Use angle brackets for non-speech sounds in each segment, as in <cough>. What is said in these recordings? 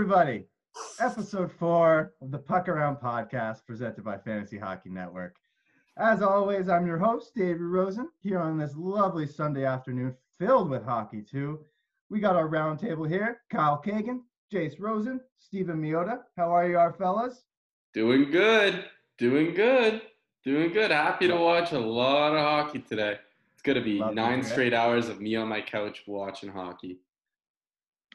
everybody. Episode four of the Puck Around podcast presented by Fantasy Hockey Network. As always, I'm your host, David Rosen, here on this lovely Sunday afternoon filled with hockey, too. We got our roundtable here Kyle Kagan, Jace Rosen, Stephen Miota. How are you, our fellas? Doing good. Doing good. Doing good. Happy to watch a lot of hockey today. It's going to be Love nine straight hours of me on my couch watching hockey.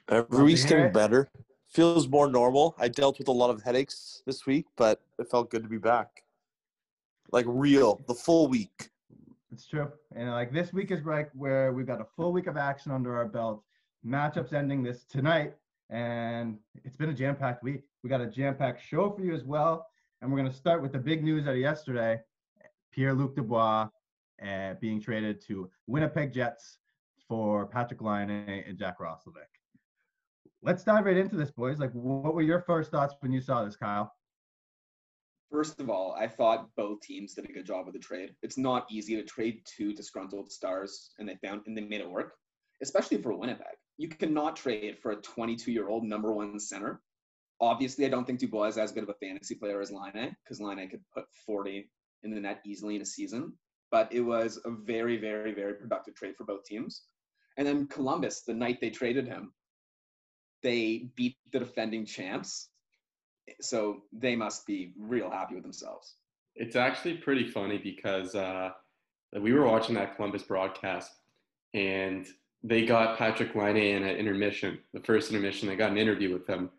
Every to week's hear getting it. better. Feels more normal. I dealt with a lot of headaches this week, but it felt good to be back. Like real, the full week. It's true. And like this week is like where we've got a full week of action under our belt. Matchups ending this tonight, and it's been a jam-packed week. We got a jam-packed show for you as well, and we're gonna start with the big news out of yesterday: Pierre-Luc Dubois uh, being traded to Winnipeg Jets for Patrick Laine and Jack Roslovic. Let's dive right into this, boys. Like, what were your first thoughts when you saw this, Kyle? First of all, I thought both teams did a good job of the trade. It's not easy to trade two disgruntled stars, and they found and they made it work, especially for Winnipeg. You cannot trade for a 22-year-old number one center. Obviously, I don't think Dubois is as good of a fantasy player as Laine because Laine could put 40 in the net easily in a season. But it was a very, very, very productive trade for both teams. And then Columbus, the night they traded him, they beat the defending champs so they must be real happy with themselves. It's actually pretty funny because uh, we were watching that Columbus broadcast and they got Patrick Laine in at intermission, the first intermission. They got an interview with him.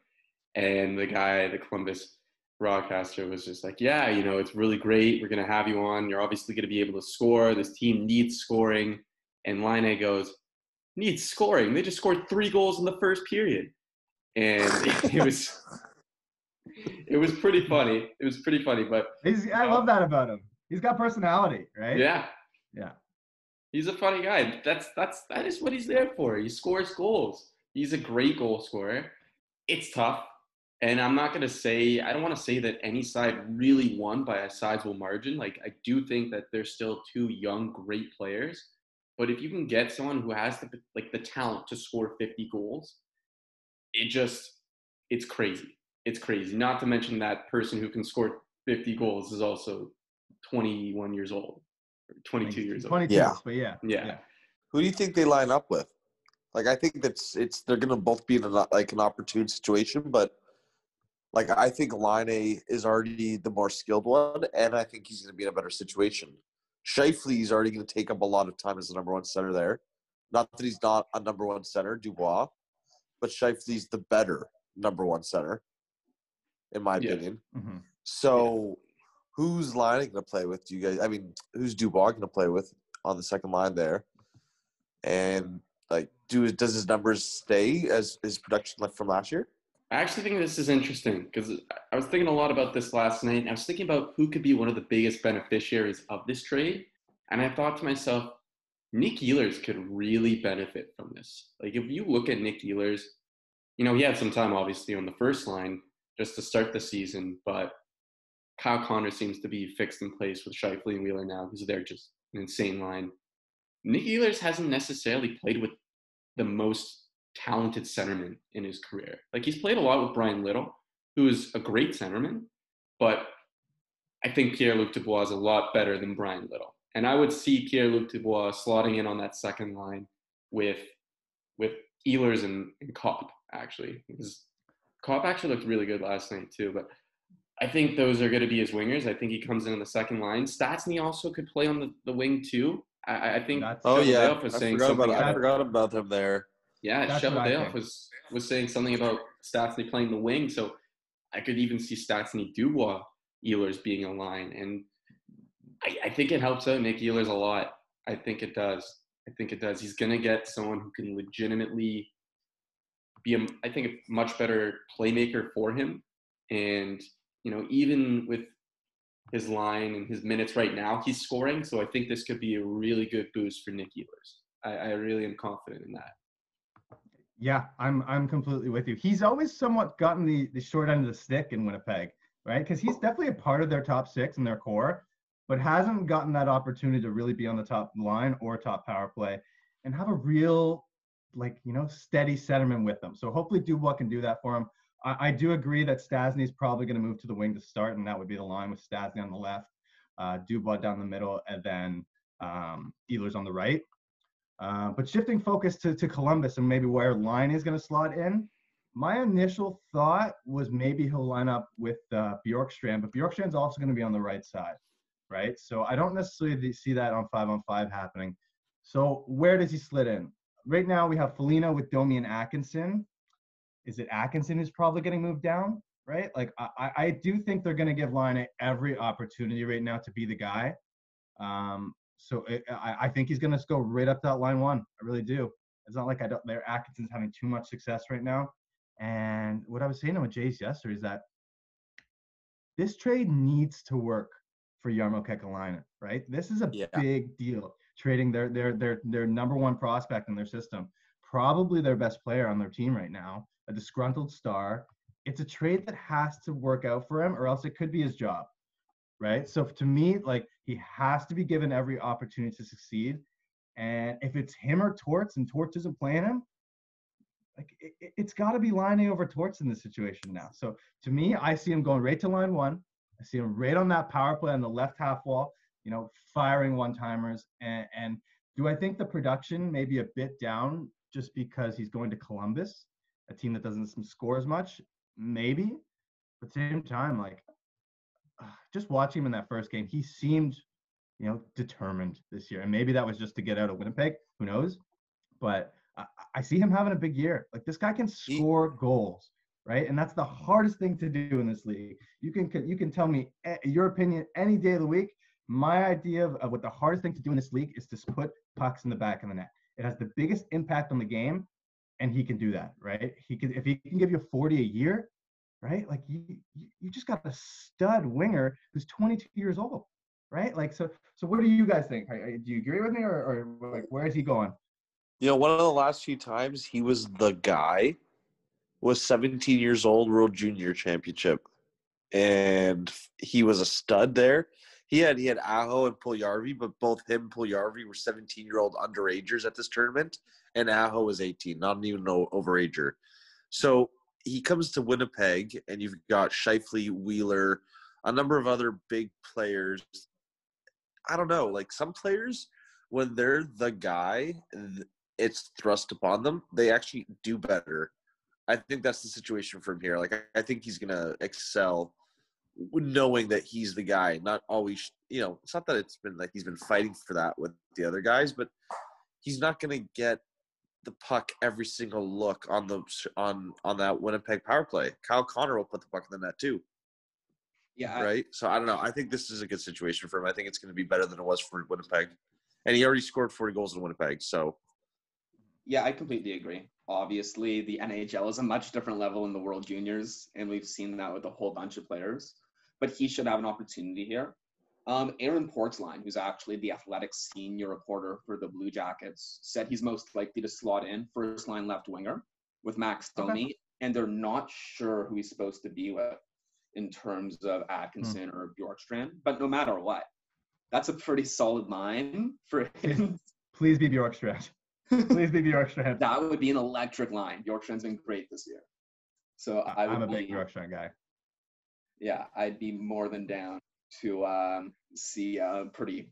And the guy, the Columbus broadcaster, was just like, Yeah, you know, it's really great. We're going to have you on. You're obviously going to be able to score. This team needs scoring. And Laine goes, Needs scoring. They just scored three goals in the first period. And <laughs> it was. It was pretty funny. It was pretty funny, but He's, I uh, love that about him. He's got personality, right? yeah, Yeah. He's a funny guy. That's that's that is what he's there for. He scores goals. He's a great goal scorer. It's tough. And I'm not gonna say I don't want to say that any side really won by a sizable margin. Like I do think that they're still two young, great players. But if you can get someone who has the like the talent to score 50 goals, it just it's crazy. It's crazy. Not to mention that person who can score 50 goals is also 21 years old, or 22 years old. 22, Yeah. but yeah. Yeah. Who do you think they line up with? Like I think that's it's they're gonna both be in a, like an opportune situation, but like I think Laine is already the more skilled one, and I think he's gonna be in a better situation. Scheifele is already gonna take up a lot of time as the number one center there. Not that he's not a number one center, Dubois, but Scheifele's the better number one center, in my Yeah. opinion. Mhm. So, who's Lining going to play with? Do you guys? I mean, who's Dubois going to play with on the second line there? And like, do does his numbers stay as his production left from last year? I actually think this is interesting because I was thinking a lot about this last night. I was thinking about who could be one of the biggest beneficiaries of this trade. And I thought to myself, Nick Ehlers could really benefit from this. Like, if you look at Nick Ehlers, you know, he had some time obviously on the first line just to start the season, but Kyle Connor seems to be fixed in place with Scheifele and Wheeler now because they're just an insane line. Nick Ehlers hasn't necessarily played with the most talented centerman in his career. Like he's played a lot with Bryan Little, who is a great centerman, but I think Pierre-Luc Dubois is a lot better than Bryan Little. And I would see Pierre-Luc Dubois slotting in on that second line with with Ehlers and, and Copp, actually. Because Copp actually looked really good last night too, but I think those are going to be his wingers. I think he comes in on the second line. Stastny also could play on the, the wing too. I, I think That's- Oh yeah, Cheveldayoff was I saying forgot about something I forgot about him there. Yeah, That's what I Cheveldayoff think. was was saying something about Stastny playing the wing, so I could even see Stastny Dubois Ehlers being a line, and I, I think it helps out Nick Ehlers a lot. I think it does. I think it does. He's gonna get someone who can legitimately be a, I think, a much better playmaker for him, and you know, even with his line and his minutes right now, he's scoring. So I think this could be a really good boost for Nick Ehlers. I, I really am confident in that. Yeah, I'm I'm completely with you. He's always somewhat gotten the the short end of the stick in Winnipeg, right? Because he's definitely a part of their top six and their core, but hasn't gotten that opportunity to really be on the top line or top power play and have a real like you know steady centerman with them. So hopefully Dubois can do that for him. I, I do agree that Stastny's probably going to move to the wing to start, and that would be the line with Stastny on the left, uh, Dubois down the middle, and then um, Ehlers on the right. Uh, but shifting focus to, to Columbus and maybe where Laine is going to slot in, my initial thought was maybe he'll line up with uh, Bjorkstrand, but Bjorkstrand's also going to be on the right side, right? So I don't necessarily see that on five on five happening. So where does he slid in? Right now we have Foligno with Domi and Atkinson. Is it Atkinson who's probably getting moved down, right? Like I, I do think they're going to give Line every opportunity right now to be the guy. Um, so it, I, I think he's going to go right up that line one. I really do. It's not like I don't. Their Atkinson's having too much success right now. And what I was saying with Jace yesterday is that this trade needs to work for Jarmo Kekalainen, right? This is a yeah. big deal. Trading their their their their number one prospect in their system, probably their best player on their team right now, a disgruntled star. It's a trade that has to work out for him, or else it could be his job, right? So to me, like he has to be given every opportunity to succeed. And if it's him or Torts, and Torts isn't playing him, like it, has got to be lining over Torts in this situation now. So to me, I see him going right to line one. I see him right on that power play on the left half wall, you know, firing one timers. And, and do I think the production may be a bit down just because he's going to Columbus, a team that doesn't score as much? Maybe. But at the same time, like <sighs> just watching him in that first game, he seemed, you know, determined this year. And maybe that was just to get out of Winnipeg. Who knows? But I, I see him having a big year. Like this guy can score he, goals, right? And that's the hardest thing to do in this league. You can you can tell me eh, your opinion any day of the week. My idea of, of what the hardest thing to do in this league is to put pucks in the back of the net. It has the biggest impact on the game, and he can do that, right? He can if he can give you 40 a year, right? Like you you just got a stud winger who's 22 years old, right? Like so so what do you guys think? Do you agree with me, or, or like where is he going? You know, one of the last few times he was the guy was 17 years old, World Junior Championship, and he was a stud there. He had he had Aho and Puljujarvi, but both him and Puljujarvi were 17 year old underagers at this tournament, and Aho was 18, not even no overager. So he comes to Winnipeg, and you've got Scheifele, Wheeler, a number of other big players. I don't know, like some players when they're the guy, it's thrust upon them, they actually do better. I think that's the situation from here. Like I, I think he's gonna excel, knowing that he's the guy. Not always, you know. It's not that it's been like he's been fighting for that with the other guys, but he's not gonna get the puck every single look on the on on that Winnipeg power play. Kyle Connor will put the puck in the net too. Yeah. Right. So I don't know. I think this is a good situation for him. I think it's going to be better than it was for Winnipeg, and he already scored forty goals in Winnipeg. So yeah, I completely agree. Obviously, the NHL is a much different level in the World Juniors, and we've seen that with a whole bunch of players. But he should have an opportunity here. Um, Aaron Portzline, who's actually the athletic senior reporter for the Blue Jackets, said he's most likely to slot in first line left winger with Max Domi, okay. and they're not sure who he's supposed to be with in terms of Atkinson hmm. or Bjorkstrand. But no matter what, that's a pretty solid line for him. <laughs> Please be Bjorkstrand. Please be Bjorkstrand. <laughs> that would be an electric line. Bjorkstrand's been great this year. So I am a big Bjorkstrand guy. Yeah, I'd be more than down to um, see a pretty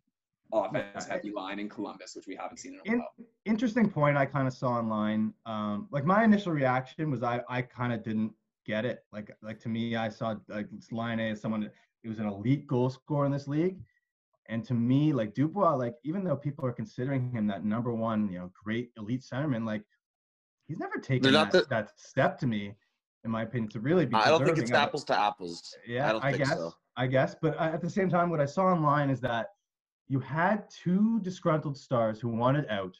offense heavy line in Columbus, which we haven't seen in a while. interesting point I kind of saw online. Um, like my initial reaction was I, I kind of didn't get it. Like like to me, I saw like Laine as someone it was an elite goal scorer in this league. And to me, like Dubois, like even though people are considering him that number one, you know, great elite centerman, like he's never taken that, the, that step to me, in my opinion, to really be. I don't think it's apples to apples. Yeah, I, I guess. So. I guess, but at the same time, what I saw online is that you had two disgruntled stars who wanted out,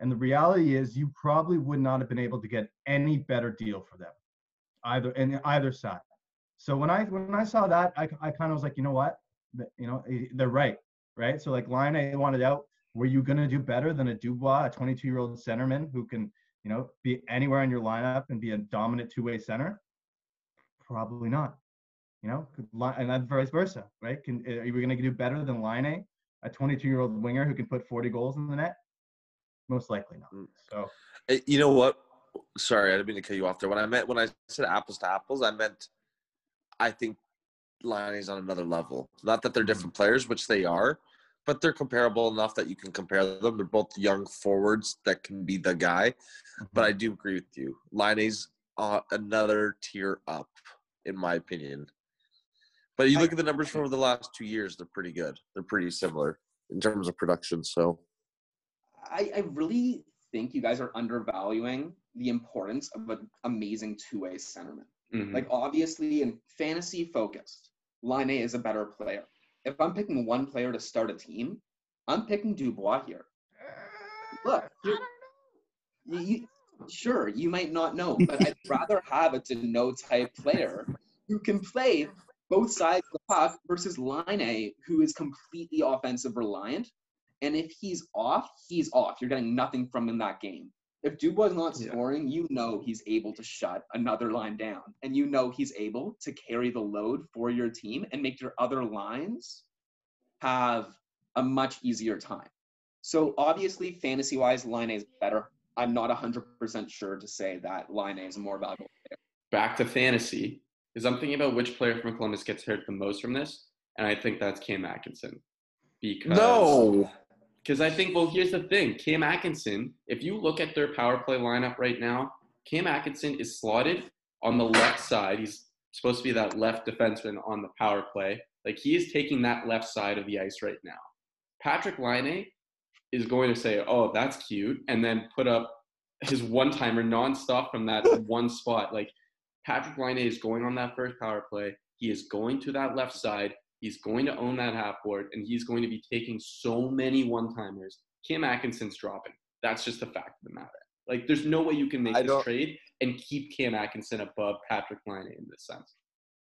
and the reality is you probably would not have been able to get any better deal for them, either in either side. So when I when I saw that, I, I kind of was like, you know what, you know, eh, they're right, right? So like Laine wanted out. Were you going to do better than a Dubois, a 22 year old centerman who can, you know, be anywhere in your lineup and be a dominant two way center? Probably not. You know, and then vice versa, right? Can eh, are we going to do better than Laine, a 22 year old winger who can put 40 goals in the net? Most likely not. Mm. So, eh, you know what? sorry, I didn't mean to cut you off there. When I meant when I said apples to apples, I meant I think Laine's on another level. Not that they're different players, which they are, but they're comparable enough that you can compare them. They're both young forwards that can be the guy. But I do agree with you. Laine's uh, another tier up, in my opinion. But you look at the numbers from the last two years; they're pretty good. They're pretty similar in terms of production. So I, I really think you guys are undervaluing the importance of an amazing two-way centerman. Mhm. Like obviously in fantasy focused, Laine is a better player. If I'm picking one player to start a team, I'm picking Dubois here. Look, you're- you, you- sure, you might not know, <laughs> but I'd rather have a Deneau type player who can play both sides of the puck versus Laine, who is completely offensive reliant. And if he's off, he's off. You're getting nothing from him in that game. If Dubois is not Yeah. scoring, you know he's able to shut another line down. And you know he's able to carry the load for your team and make your other lines have a much easier time. So obviously, fantasy wise, Laine is better. I'm not 100% sure to say that Laine is a more valuable. back to fantasy is I'm thinking about which player from Columbus gets hurt the most from this, and I think that's Cam Atkinson. Because no, because I think well here's the thing, Cam Atkinson. If you look at their power play lineup right now, Cam Atkinson is slotted on the left side. He's supposed to be that left defenseman on the power play. Like he is taking that left side of the ice right now. Patrick Laine is going to say, "Oh, that's cute," and then put up his one timer nonstop from that <laughs> one spot. Like Patrick Laine is going on that first power play. He is going to that left side. He's going to own that half board, and he's going to be taking so many one timers. Cam Atkinson's dropping. That's just the fact of the matter. Like, there's no way you can make I this trade and keep Cam Atkinson above Patrick Laine in this sense.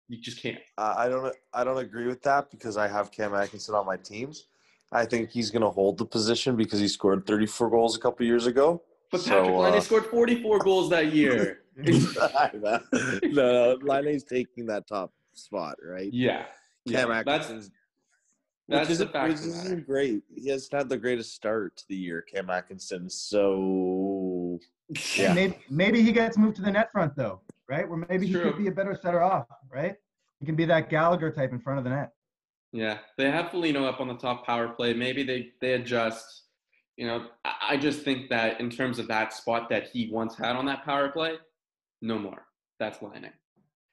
You just can't. I don't. I don't agree with that because I have Cam Atkinson on my teams. I think he's going to hold the position because he scored 34 goals a couple years ago. But So, Patrick Laine uh, scored 44 goals that year. <laughs> no, no, Laine's taking that top spot, right? yeah. Cam yeah. That's Atkinson's that's which isn't, fact which of the matter. isn't great. He hasn't had the greatest start to the year, Cam Atkinson. So <laughs> Yeah. Maybe, maybe he gets moved to the net front though, right? Where maybe he True. could be a better setter off, right? He can be that Gallagher type in front of the net. Yeah, they have Foligno up on the top power play. Maybe they they adjust. You know, I, I just think that in terms of that spot that he once had on that power play, no more. That's lining.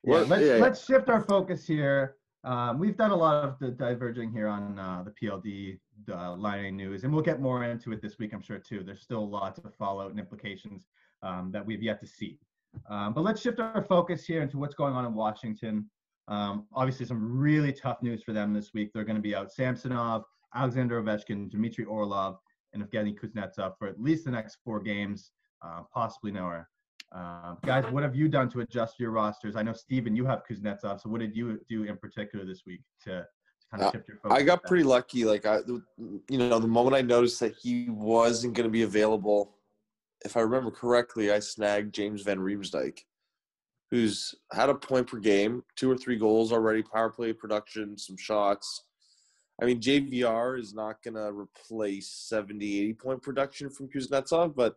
Yeah, let's, yeah, yeah. let's shift our focus here. Um, we've done a lot of the diverging here on uh, the PLD uh, Laine news, and we'll get more into it this week, I'm sure, too. There's still lots of fallout and implications um, that we've yet to see. Um, but let's shift our focus here into what's going on in Washington. Um, obviously, some really tough news for them this week. They're going to be out Samsonov, Alexander Ovechkin, Dmitry Orlov, and Evgeny Kuznetsov for at least the next four games, uh, possibly more. Uh, guys, what have you done to adjust your rosters? I know Steven, you have Kuznetsov. So what did you do in particular this week to, to kind of Uh, shift your focus? I got pretty lucky. Like I, you know, the moment I noticed that he wasn't going to be available, if I remember correctly, I snagged James Van Riemsdyk, who's had a point per game, two or three goals already, power play production, some shots. I mean, JVR is not going to replace 70, 80 point production from Kuznetsov, but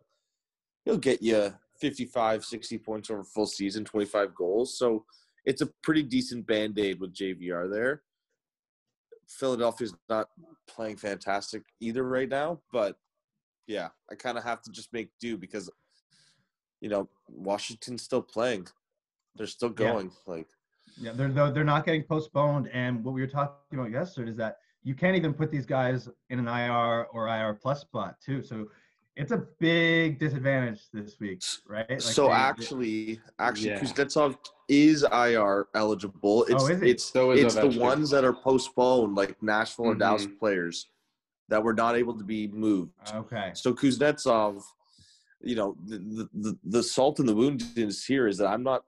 he'll get you 55, 60 points over full season, 25 goals. So it's a pretty decent band aid with JVR there. Philadelphia's not playing fantastic either right now, but yeah, I kind of have to just make do because you know Washington's still playing. They're still Yeah. going. Like Yeah, they're they're they're not getting postponed. And what we were talking about yesterday is that you can't even put these guys in an IR or IR plus spot too. So it's a big disadvantage this week, right? Like so, they- they- actually, actually, Yeah. Kuznetsov is IR eligible. It's Oh, is he? it's So is it's the Ovechkin. ones that are postponed, like Nashville or Dallas Mhm. players that were not able to be moved. okay. So Kuznetsov, you know, the, the, the, the salt in the wound is here is that I'm not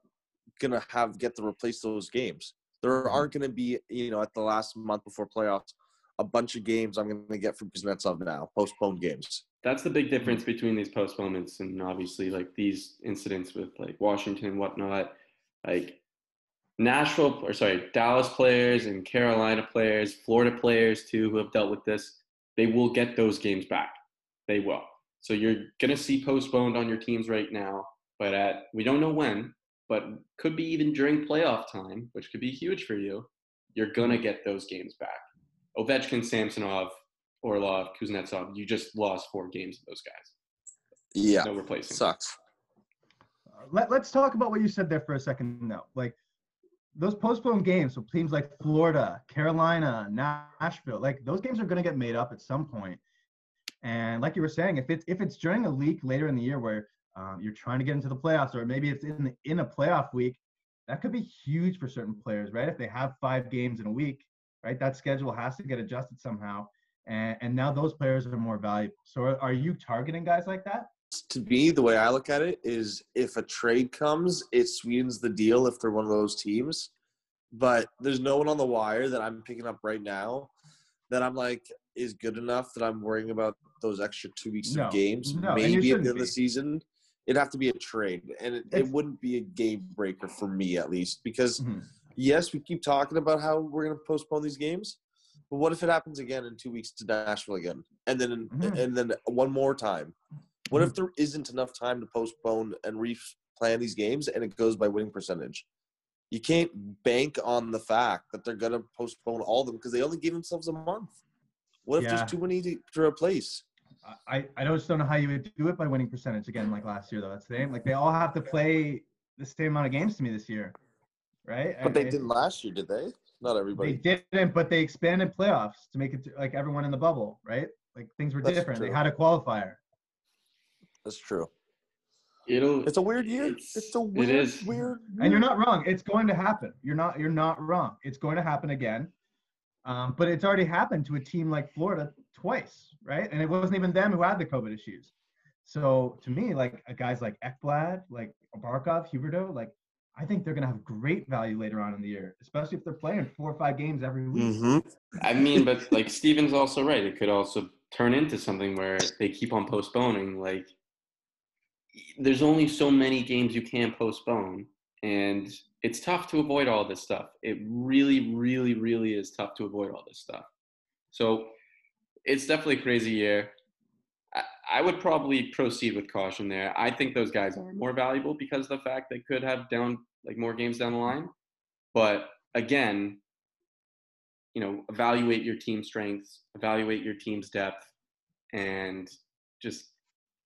gonna have get to replace those games. There aren't gonna be, you know, at the last month before playoffs, a bunch of games I'm gonna get from Kuznetsov now, postponed games. That's the big mm-hmm. difference between these postponements and obviously like these incidents with like Washington and whatnot. Like Nashville or sorry, Dallas players and Carolina players, Florida players too, who have dealt with this, they will get those games back. They will. So you're gonna see postponed on your teams right now, but at we don't know when, but could be even during playoff time, which could be huge for you. You're gonna get those games back. Ovechkin, Samsonov, Orlov, Kuznetsov. You just lost four games of those guys. Yeah, No replacing. sucks. Let, let's talk about what you said there for a second though. Like those postponed games, so teams like Florida, Carolina, Nashville, like those games are going to get made up at some point. And like you were saying, if it's if it's during a leak later in the year where um, you're trying to get into the playoffs, or maybe it's in the, in a playoff week, that could be huge for certain players, right? If they have five games in a week, right, that schedule has to get adjusted somehow. And, and now those players are more valuable. So are, are you targeting guys like that? To me, the way I look at it is if a trade comes, it sweetens the deal if they're one of those teams. But there's no one on the wire that I'm picking up right now that I'm like is good enough that I'm worrying about those extra two weeks No, of games. no, Maybe at the end of the season, it'd have to be a trade, and it, it wouldn't be a game breaker for me at least because Mhm. yes, we keep talking about how we're going to postpone these games, but what if it happens again in two weeks to Nashville again, and then Mhm. and then one more time? What if there isn't enough time to postpone and replan these games, and it goes by winning percentage? You can't bank on the fact that they're going to postpone all of them because they only gave themselves a month. What if Yeah. there's too many to, to replace? I, I just don't know how you would do it by winning percentage again, like last year, though. That's the same. Like they all have to play the same amount of games to me this year, right? But they And didn't last year, did they? Not everybody. They didn't, but they expanded playoffs to make it to, like everyone in the bubble, right? Like things were That's different. They had a qualifier. That's true. It'll. It's a weird year. It's- It's, a weird, is. weird. And you're not wrong. It's going to happen. You're not. You're not wrong. It's going to happen again. Um, but it's already happened to a team like Florida twice, right? And it wasn't even them who had the COVID issues. So to me, like guys like Ekblad, like Barkov, Huberdeau, like I think they're going to have great value later on in the year, especially if they're playing four or five games every week. hmm I mean, but like Steven's also right. It could also turn into something where they keep on postponing. Like, there's only so many games you can postpone, and it's tough to avoid all this stuff. It really, really, really is tough to avoid all this stuff. So, it's definitely a crazy year. I, would probably proceed with caution there. I think those guys are more valuable because of the fact they could have down like more games down the line. But again, you know, evaluate your team strengths, evaluate your team's depth, and just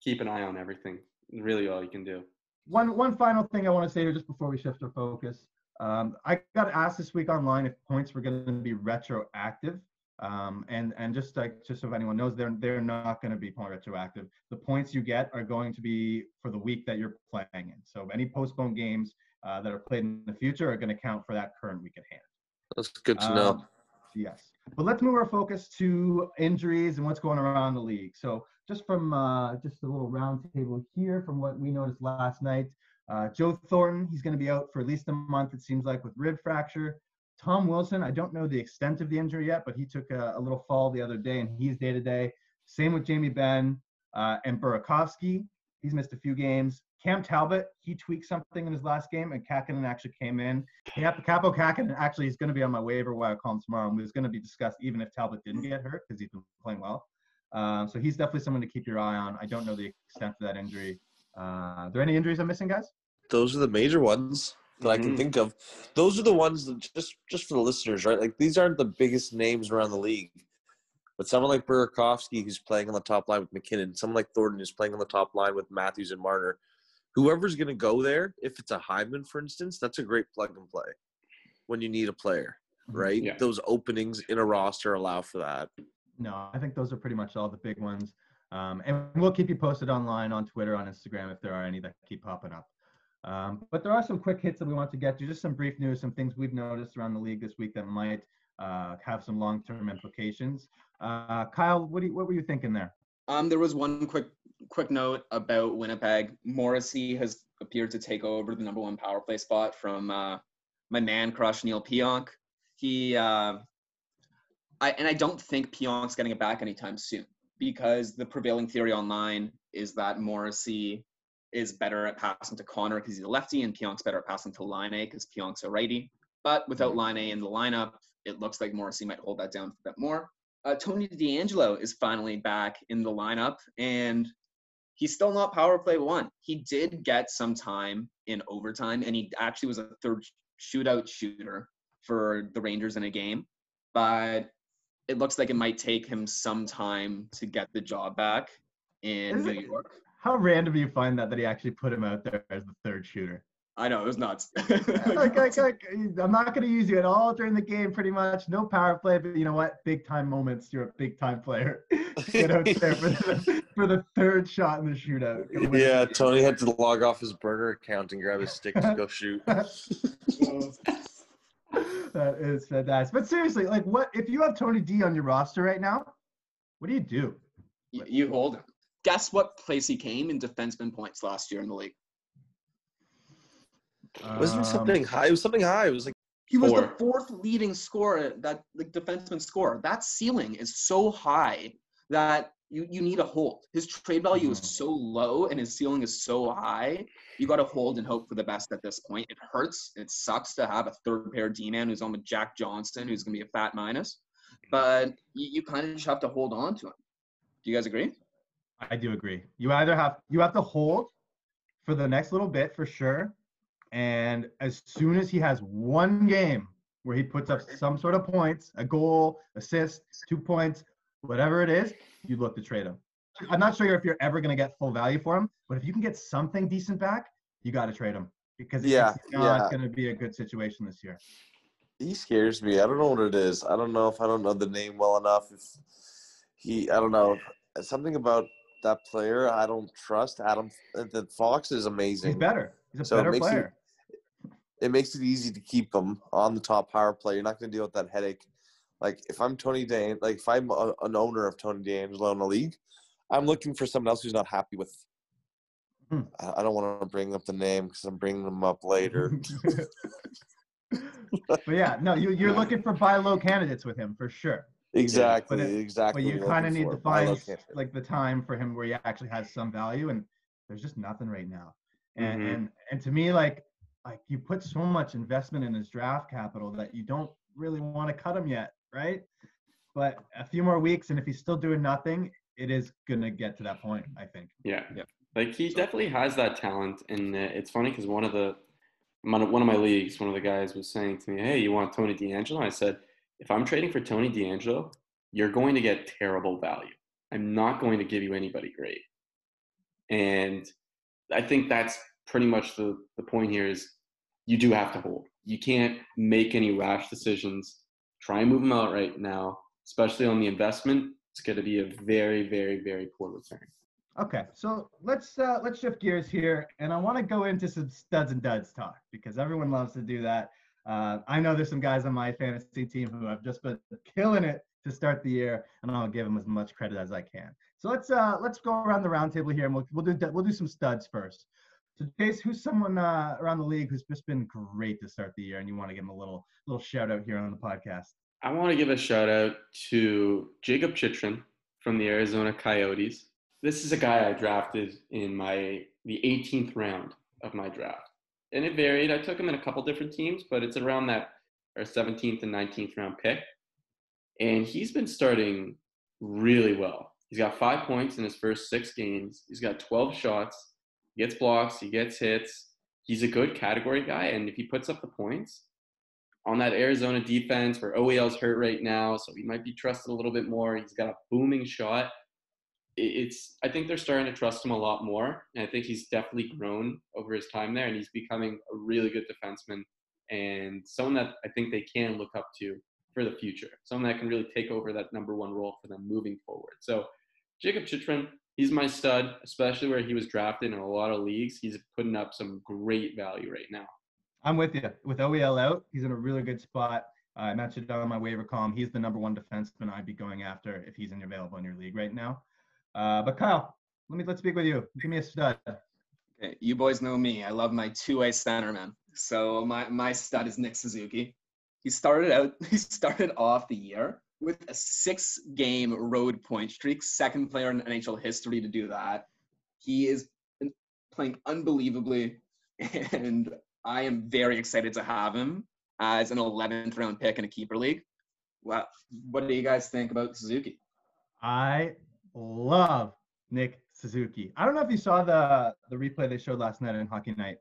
keep an eye on everything. Really, all you can do. One one final thing I want to say here just before we shift our focus. Um, I got asked this week online if points were going to be retroactive. Um, and and just like just so if anyone knows, they're they're not going to be point retroactive. The points you get are going to be for the week that you're playing in. So any postponed games uh, that are played in the future are going to count for that current week at hand. That's good to know. Um, yes. But let's move our focus to injuries and what's going around the league. So just from uh, just a little round table here from what we noticed last night, uh, Joe Thornton, he's going to be out for at least a month, it seems like, with rib fracture. Tom Wilson, I don't know the extent of the injury yet, but he took a, a little fall the other day and he's day to day. Same with Jamie Benn uh, and Burakovsky. He's missed a few games. Cam Talbot, he tweaked something in his last game, and Kahkonen actually came in. Cap- Kaapo Kahkonen actually is going to be on my waiver wire column tomorrow, and was going to be discussed even if Talbot didn't get hurt because he's been playing well. Um, so he's definitely someone to keep your eye on. I don't know the extent of that injury. Uh, are there any injuries I'm missing, guys? Those are the major ones that I can Mhm. think of. Those are the ones that just just for the listeners, right? Like these aren't the biggest names around the league. But someone like Burakovsky, who's playing on the top line with MacKinnon, someone like Thornton, who's playing on the top line with Matthews and Marner, whoever's going to go there, if it's a Hyman, for instance, that's a great plug and play when you need a player, Mhm. right? Yeah. Those openings in a roster allow for that. No, I think those are pretty much all the big ones. Um, and we'll keep you posted online on Twitter, on Instagram, if there are any that keep popping up. Um, but there are some quick hits that we want to get to, just some brief news, some things we've noticed around the league this week that might uh, have some long-term implications. Uh, Kyle, what, you, what were you thinking there? Um, there was one quick quick note about Winnipeg. Morrissey has appeared to take over the number one power play spot from uh, my man crush Neal Pionk. He uh, I and I don't think Pionk's getting it back anytime soon because the prevailing theory online is that Morrissey is better at passing to Connor because he's a lefty, and Pionk's better at passing to Line because Pionk's a righty. But without Line in the lineup, it looks like Morrissey might hold that down a bit more uh, Tony DeAngelo is finally back in the lineup, and he's still not power play one. He did get some time in overtime, and he actually was a third shootout shooter for the Rangers in a game. But it looks like it might take him some time to get the job back in New York. How random do you find that that he actually put him out there as the third shooter? I know it was nuts. <laughs> like, like, like, I'm not going to use you at all during the game, pretty much. No power play, but you know what? Big time moments. You're a big time player. <laughs> Get out there for the, for the third shot in the shootout. Yeah, Tony had to log off his burner account and grab his stick to go shoot. <laughs> that is fantastic. But seriously, like, what if you have Tony D on your roster right now? What do you do? Y- you hold him. Guess what place he came in defenseman points last year in the league? Wasn't Um, something high? It was something high. It was like He was the fourth leading scorer that like defenseman scorer. That ceiling is so high that you, you need a hold. His trade value is so low and his ceiling is so high. You got to hold and hope for the best at this point. It hurts. It sucks to have a third pair D man who's on with Jack Johnson, who's going to be a fat minus. But you, you kind of just have to hold on to him. Do you guys agree? I do agree. You either have you have to hold for the next little bit for sure, and as soon as he has one game where he puts up some sort of points, a goal, assist, two points, whatever it is, you look to trade him. I'm not sure if you're ever going to get full value for him, but if you can get something decent back, you got to trade him because it's Yeah, not yeah. going to be a good situation this year. he scares me. I don't know what it is. I don't know if I don't know the name well enough. If he, I don't know something about that player. I don't trust. Adam the Fox is amazing. He's better. He's a So it better makes player. it makes it easy to keep him on the top power play. You're not going to deal with that headache. Like if I'm Tony Dan, like if I'm a, an owner of Tony DeAngelo in the league, I'm looking for someone else who's not happy with. Hmm. I I don't want to bring up the name because I'm bringing them up later. <laughs> but yeah, no, you, you're <laughs> looking for buy low candidates with him for sure. Exactly, But it- exactly. But you kind of need to for. Buy low find like the time for him where he actually has some value, and there's just nothing right now. And Mhm. and and to me, like like you put so much investment in his draft capital that you don't really want to cut him yet, right? But a few more weeks, and if he's still doing nothing, it is gonna get to that point. I think. Yeah. Yeah. Like he So- definitely has that talent, and uh, it's funny because one of the one of my leagues, one of the guys was saying to me, "Hey, you want Tony DeAngelo?" I said, "If I'm trading for Tony DeAngelo, you're going to get terrible value. I'm not going to give you anybody great." And I think that's pretty much the the point here is you do have to hold. You can't make any rash decisions. Try and move them out right now, especially on the investment. It's going to be a very, very, very poor return. Okay, so let's uh, let's shift gears here, and I want to go into some studs and duds talk because everyone loves to do that. Uh, I know there's some guys on my fantasy team who have just been killing it to start the year, and I'll give them as much credit as I can. So let's uh, let's go around the roundtable here, and we'll we'll do we'll do some studs first. So Jace, who's someone uh, around the league who's just been great to start the year, and you want to give him a little little shout out here on the podcast? I want to give a shout out to Jakob Chychrun from the Arizona Coyotes. This is a guy I drafted in my the 18th round of my draft, and it varied. I took him in a couple different teams, but it's around that or 17th and 19th round pick, and he's been starting really well. He's got five points in his first six games. He's got 12 shots. He gets blocks. He gets hits. He's a good category guy, and if he puts up the points, on that Arizona defense where OEL's hurt right now, so he might be trusted a little bit more. He's got a booming shot. It- It's I think they're starting to trust him a lot more, and I think he's definitely grown over his time there, and he's becoming a really good defenseman and someone that I think they can look up to for the future. Someone that can really take over that number one role for them moving forward. So Jakob Chychrun, he's my stud, especially where he was drafted in a lot of leagues. He's putting up some great value right now. I'm with you. With OEL out, he's in a really good spot. I mentioned on my waiver column. He's the number one defenseman I'd be going after if he's available in your league right now. Uh, but Kyle, let me let's speak with you. Give me a stud. Okay, you boys know me. I love my two-way centerman. So my my stud is Nick Suzuki. He started out. <laughs> He started off the year with a six-game road point streak, second player in NHL history to do that. He is playing unbelievably, <laughs> and I am very excited to have him as an 11th round pick in a keeper league. Well, what do you guys think about Suzuki? I love Nick Suzuki. I don't know if you saw the the replay they showed last night on Hockey Night.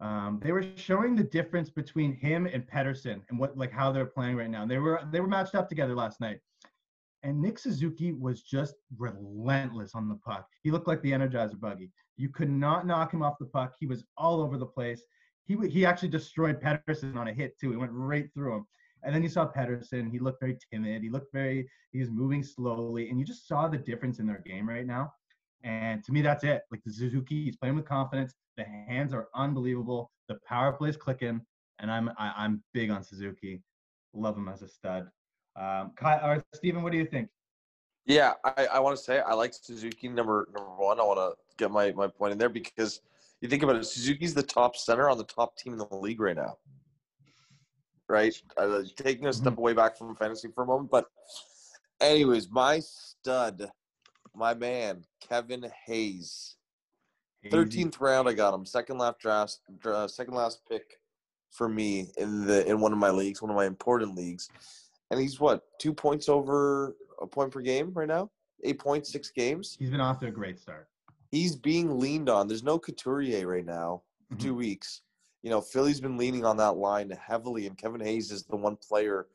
Um, they were showing the difference between him and Pettersson and what like how they're playing right now. They were they were matched up together last night, and Nick Suzuki was just relentless on the puck. He looked like the Energizer Bunny. You could not knock him off the puck. He was all over the place. He he actually destroyed Pettersson on a hit too. He went right through him. And then you saw Pettersson. He looked very timid. He looked very. He was moving slowly, and you just saw the difference in their game right now. And to me, that's it. Like the Suzuki, he's playing with confidence. The hands are unbelievable. The power play is clicking, and I'm I, am i am big on Suzuki. Love him as a stud. Um, Kyle, or Steven, what do you think? Yeah, I, I want to say I like Suzuki number number one. I want to get my, my point in there because you think about it, Suzuki's the top center on the top team in the league right now. Right? Uh, taking a step mm-hmm. away back from fantasy for a moment, but anyways, my stud my man Kevin Hayes. Thirteenth round, I got him. Second last draft, uh, second last pick for me in the in one of my leagues, one of my important leagues, and he's what two points over a point per game right now. Eight points, six games. He's been off to a great start. He's being leaned on. There's no Couturier right now. Mm-hmm. Two weeks. You know, Philly's been leaning on that line heavily, and Kevin Hayes is the one player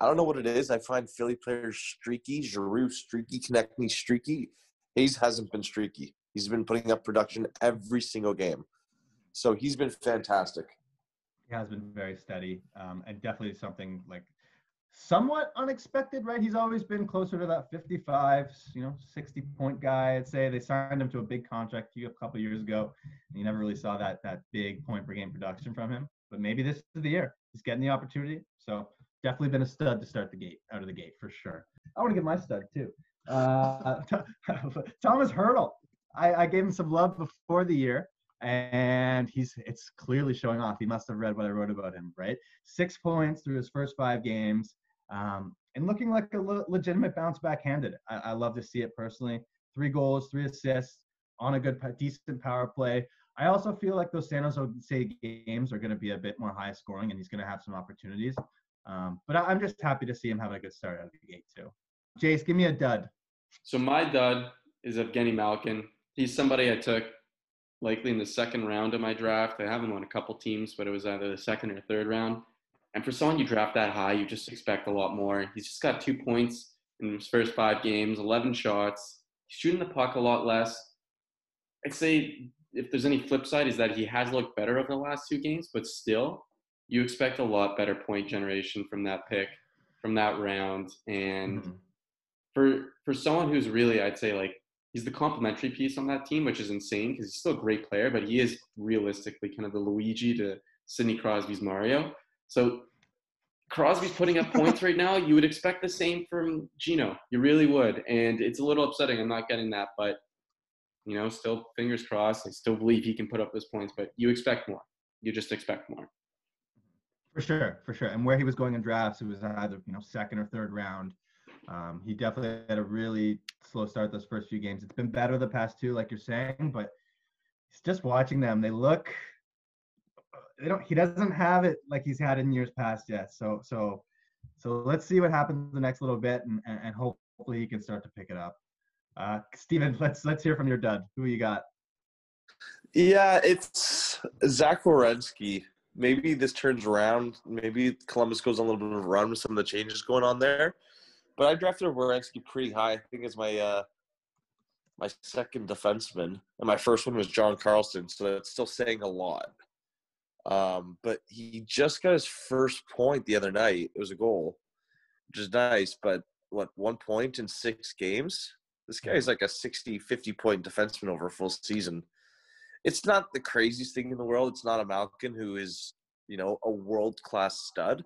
I don't know what it is. I find Philly players streaky. Giroux streaky. Konecny streaky. Hayes hasn't been streaky. He's been putting up production every single game. So he's been fantastic. He has been very steady um, and definitely something like somewhat unexpected, right? He's always been closer to that 55, you know, 60 point guy. I'd say they signed him to a big contract a couple years ago, and you never really saw that that big point per game production from him. But maybe this is the year. He's getting the opportunity. So definitely been a stud to start the gate out of the gate for sure. I want to get my stud too. Uh, <laughs> Tomas Hertl. I, I, gave him some love before the year, and he's it's clearly showing off. He must have read what I wrote about him, right? Six points through his first five games, um, and looking like a le- legitimate bounce back handed. I, I love to see it personally. Three goals, three assists on a good, decent power play. I also feel like those San Jose games are going to be a bit more high scoring, and he's going to have some opportunities. Um, but I, am just happy to see him having a good start out of the gate too. Jace, give me a dud. So my dud is Evgeny Malkin. He's somebody I took likely in the second round of my draft. I have him on a couple teams, but it was either the second or third round. And for someone you draft that high, you just expect a lot more. He's just got two points in his first five games, 11 shots. He's shooting the puck a lot less. I'd say if there's any flip side, is that he has looked better over the last two games, but still, you expect a lot better point generation from that pick, from that round. And mm-hmm. for for someone who's really, I'd say like he's the complementary piece on that team, which is insane because he's still a great player, but he is realistically kind of the Luigi to Sidney Crosby's Mario. So Crosby's putting up points right now. You would expect the same from Gino. You really would. And it's a little upsetting. I'm not getting that, but you know, still fingers crossed. I still believe he can put up those points, but you expect more. You just expect more. For sure, for sure. And where he was going in drafts, it was either you know second or third round. Um, he definitely had a really slow start those first few games. It's been better the past two, like you're saying, but just watching them. They look. They don't. He doesn't have it like he's had in years past yet. So so so let's see what happens the next little bit, and and, hopefully he can start to pick it up. Uh, Steven, <laughs> let's let's hear from your dud. Who you got? Yeah, it's Zach Werenski maybe this turns around. Maybe Columbus goes on a little bit of a run with some of the changes going on there. But I drafted Werenski pretty high. I think it's my uh, my second defenseman, and my first one was John Carlson. So that's still saying a lot. Um, but he just got his first point the other night. It was a goal, which is nice. But what one point in six games? This guy is like a 60, 50 point defenseman over a full season it's not the craziest thing in the world. It's not a Malkin who is, you know, a world class stud,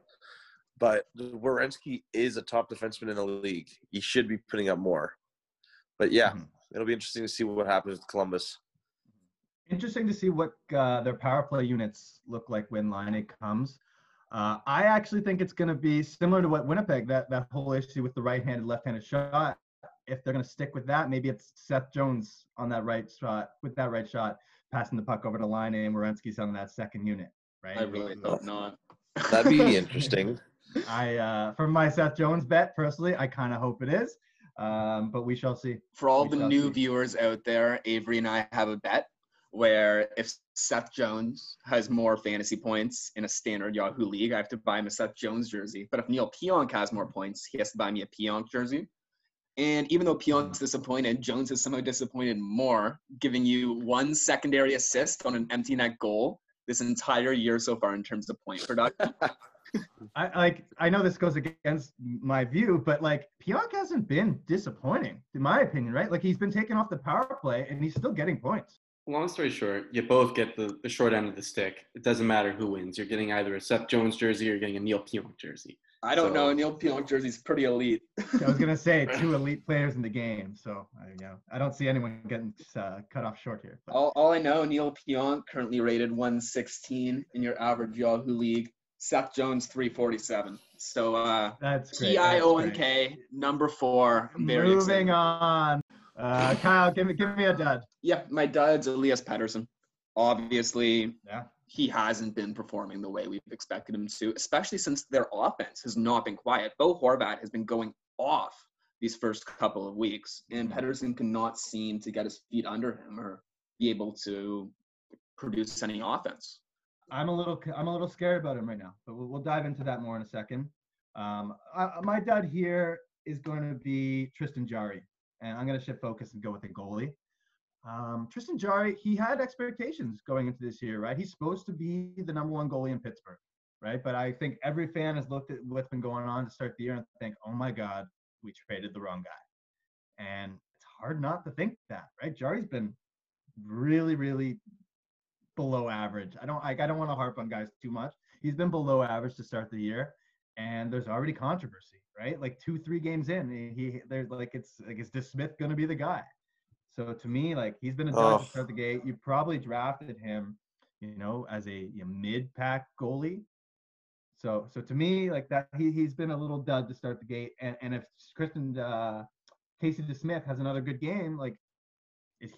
but Werenski is a top defenseman in the league. He should be putting up more. But yeah, mm-hmm. it'll be interesting to see what happens with Columbus. Interesting to see what uh, their power play units look like when Laine comes. Uh, I actually think it's going to be similar to what Winnipeg that that whole issue with the right-handed, left-handed shot. If they're going to stick with that, maybe it's Seth Jones on that right shot with that right shot passing the puck over to Laine and Werenski's on that second unit, right? I really hope not. <laughs> That'd be <laughs> interesting. I, uh, for my Seth Jones bet, personally, I kind of hope it is. Um, but we shall see. For all We the new see. viewers out there, Avery and I have a bet where if Seth Jones has more fantasy points in a standard Yahoo league, I have to buy him a Seth Jones jersey. But if Neal Pionk has more points, he has to buy me a Pionk jersey. And even though Pionk's hmm. disappointed, Jones has somehow disappointed more, giving you one secondary assist on an empty net goal this entire year so far in terms of point production. <laughs> I like I know this goes against my view, but like Pionk hasn't been disappointing, in my opinion, right? Like he's been taken off the power play and he's still getting points. Long story short, you both get the, the short end of the stick. It doesn't matter who wins. You're getting either a Seth Jones jersey or you're getting a Neal Pionk jersey. I don't So- know. Neal Pionk jersey's pretty elite. I was gonna say <laughs> two elite players in the game, so I, you know, I don't see anyone getting uh, cut off short here. But All, all I know, Neal Pionk currently rated 116 in your average Yahoo league. Seth Jones 347. So uh, that's great. P I that's O N great. K number four. Very Moving excited. on. Uh, Kyle, give me give me a dud. Yep, my dud's Elias Pettersson. Obviously, Yeah. he hasn't been performing the way we've expected him to, especially since their offense has not been quiet. Bo Horvat has been going off these first couple of weeks, and Pettersson cannot seem to get his feet under him or be able to produce any offense. I'm a little I'm a little scared about him right now, but we'll, we'll dive into that more in a second. Um, I, my dud here is going to be Tristan Jarry, and I'm going to shift focus and go with the goalie. Um, Tristan Jarry, he had expectations going into this year, right? He's supposed to be the number one goalie in Pittsburgh, right? But I think every fan has looked at what's been going on to start the year and think, oh my God, we traded the wrong guy. And it's hard not to think that, right? Jarry's been really, really below average. I don't I don't want to harp on guys too much. He's been below average to start the year, and there's already controversy, right? Like two, three games in, he, he there's like it's like is this Smith gonna be the guy? So to me, like he's been a dud Oh. to start the gate. You probably drafted him, you know, as a you know, mid-pack goalie. So so to me, like that he he's been a little dud to start the gate. And and if Kristen uh Casey DeSmith has another good game, like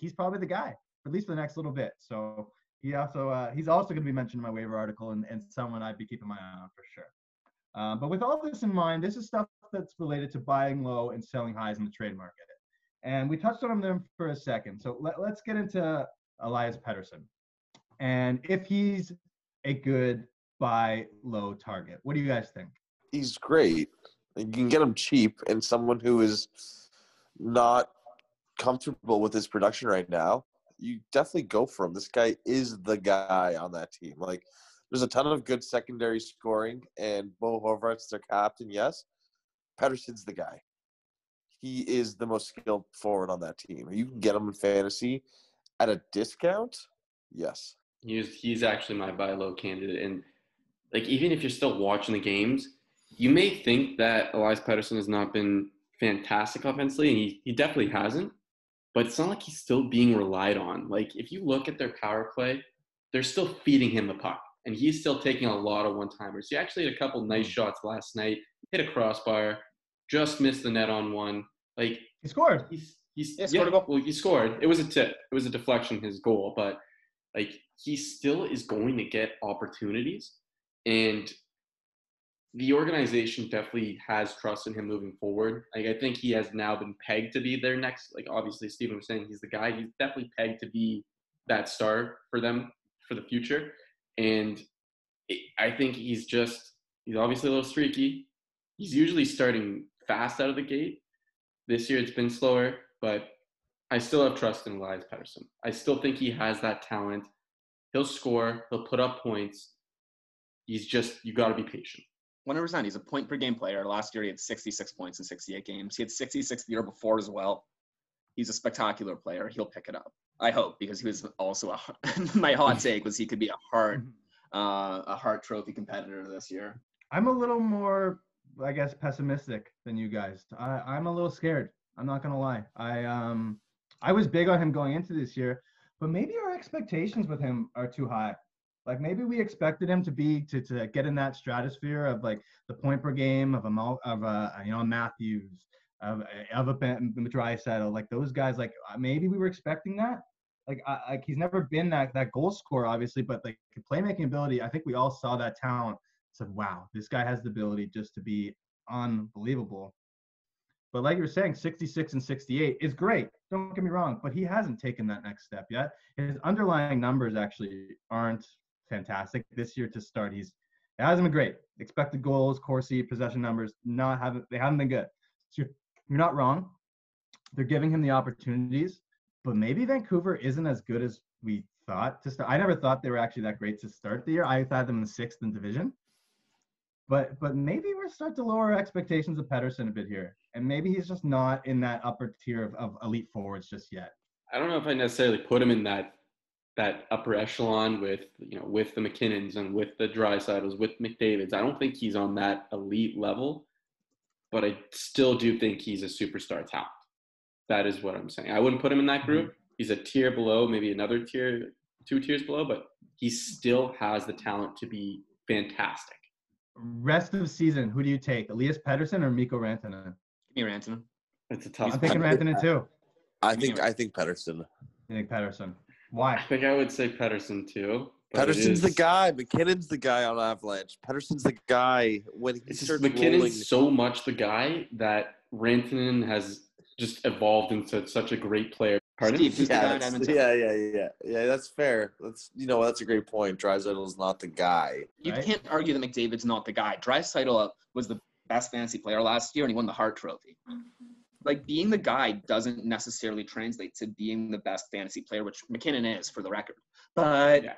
he's probably the guy, at least for the next little bit. So he also uh, he's also going to be mentioned in my waiver article and, and someone I'd be keeping my eye on for sure. Um, but with all this in mind, this is stuff that's related to buying low and selling highs in the trade market. And we touched on them for a second. So let, let's get into Elias Pettersson. And if he's a good buy low target, what do you guys think? He's great. You can get him cheap, and someone who is not comfortable with his production right now, you definitely go for him. This guy is the guy on that team. Like, there's a ton of good secondary scoring, and Bo Horvat's their captain. Yes, Pettersson's the guy. He is the most skilled forward on that team. You can get him in fantasy at a discount. Yes. He's he's actually my buy low candidate, and like even if you're still watching the games, you may think that Elias Pettersson has not been fantastic offensively, and he he definitely hasn't. But it's not like he's still being relied on. Like if you look at their power play, they're still feeding him the puck, and he's still taking a lot of one timers. He actually had a couple nice hmm. shots last night, hit a crossbar, just missed the net on one. Like He scored. he's he's Yeah, scored a goal. Well, he scored. It was a tip. It was a deflection. His goal, but like he still is going to get opportunities, and the organization definitely has trust in him moving forward. Like I think he has now been pegged to be their next. Like obviously, Stephen was saying he's the guy. He's definitely pegged to be that star for them for the future, and it, I think he's just he's obviously a little streaky. He's usually starting fast out of the gate. This year it's been slower, but I still have trust in Elias Pettersson. I still think he has that talent. He'll score. He'll put up points. He's just you got to be patient. 100%. He's a point per game player. Last year, he had 66 points in 68 games. He had 66 the year before as well. He's a spectacular player. He'll pick it up. I hope because he was also a. <laughs> my hot take was he could be a hard, <laughs> uh, a hard trophy competitor this year. I'm a little more, I guess, pessimistic than you guys. I, I'm a little scared. I'm not gonna lie. I um, I was big on him going into this year, but maybe our expectations with him are too high. Like maybe we expected him to be to, to get in that stratosphere of like the point per game of a of a you know Matthews of of a Ben Draisaitl, like those guys. Like uh, maybe we were expecting that. Like I, like he's never been that that goal scorer, obviously, but like playmaking ability. I think we all saw that talent said, wow, this guy has the ability just to be unbelievable. But like you were saying, 66 and 68 is great. Don't get me wrong, but he hasn't taken that next step yet. His underlying numbers actually aren't fantastic this year to start. He's it hasn't been great. Expected goals, Corsi, possession numbers, not haven't they haven't been good. So you're, you're not wrong. They're giving him the opportunities, but maybe Vancouver isn't as good as we thought to start. I never thought they were actually that great to start the year. I thought them in the sixth in division. But but maybe we're starting to lower expectations of Pettersson a bit here. And maybe he's just not in that upper tier of, of elite forwards just yet. I don't know if I necessarily put him in that that upper echelon with you know with the MacKinnons and with the Draisaitl's, with McDavid's. I don't think he's on that elite level, but I still do think he's a superstar talent. That is what I'm saying. I wouldn't put him in that group. Mm-hmm. He's a tier below, maybe another tier, two tiers below, but he still has the talent to be fantastic. Rest of the season, who do you take? Elias Pettersson or Mikko Rantanen? Give me Rantanen. It's a tough. I'm thinking. Rantanen too. I think I think Pettersson. I think Pettersson. Why? I think I would say Pettersson too. but Pettersson's the guy. MacKinnon's the guy on Avalanche. Pettersson's the guy when he It's just starts rolling. So much the guy that Rantanen has just evolved into such a great player. Pardon? Steve, who's the guy Yeah, in Edmonton? yeah, yeah, yeah, yeah. That's fair. That's you know that's a great point. Draisaitl's not the guy. You Right. can't argue that McDavid's not the guy. Draisaitl uh, was the best fantasy player last year, and he won the Hart Trophy. Mm-hmm. Like being the guy doesn't necessarily translate to being the best fantasy player, which MacKinnon is for the record. But Yeah.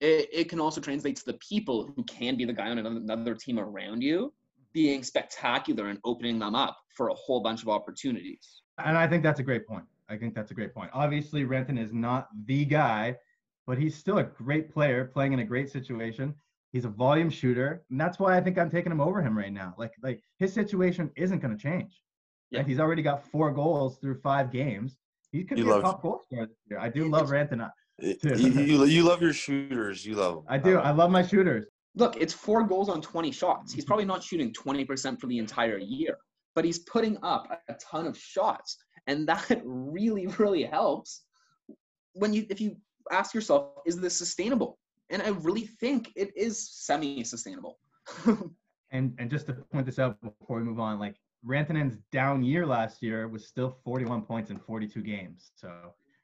it, it can also translate to the people who can be the guy on another, another team around you being spectacular and opening them up for a whole bunch of opportunities. And I think that's a great point. I think that's a great point. Obviously, Renton is not the guy, but he's still a great player playing in a great situation. He's a volume shooter, and that's why I think I'm taking him over him right now. Like, like his situation isn't going to change. Yeah. Right? He's already got four goals through five games. He could You be a top goal scorer this year. I do love Renton. Uh, you, you, you love your shooters. You love them. I do. Uh, I love my shooters. Look, it's four goals on 20 shots. He's probably not shooting 20% for the entire year, but he's putting up a ton of shots. And that <laughs> really, really helps when you if you ask yourself, is this sustainable? And I really think it is semi-sustainable. <laughs> And and just to point this out before we move on, like Rantanen's down year last year was still 41 points in 42 games. So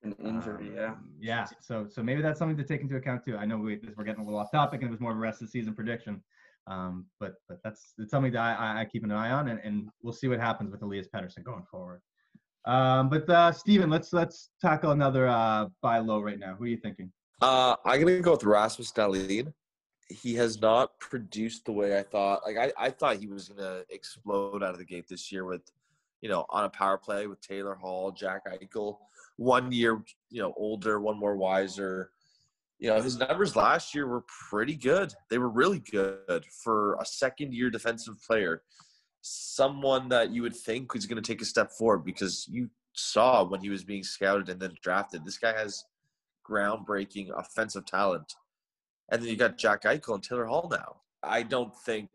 An injury, Um, yeah. Yeah. So so maybe that's something to take into account too. I know we, we're getting a little off topic and it was more of a rest of the season prediction. Um, but but that's it's something that I, I keep an eye on and, and we'll see what happens with Elias Pettersson going forward. Um, but uh, Steven, let's let's tackle another uh, buy low right now. Who are you thinking? Uh, I'm gonna go with Rasmus Dahlin. He has not produced the way I thought. Like I, I thought he was gonna explode out of the gate this year with, you know, on a power play with Taylor Hall, Jack Eichel, one year, you know, older, one more wiser. You know, his numbers last year were pretty good. They were really good for a second year defensive player. Someone that you would think was going to take a step forward because you saw when he was being scouted and then drafted. This guy has groundbreaking offensive talent. And then you got Jack Eichel and Taylor Hall now. I don't think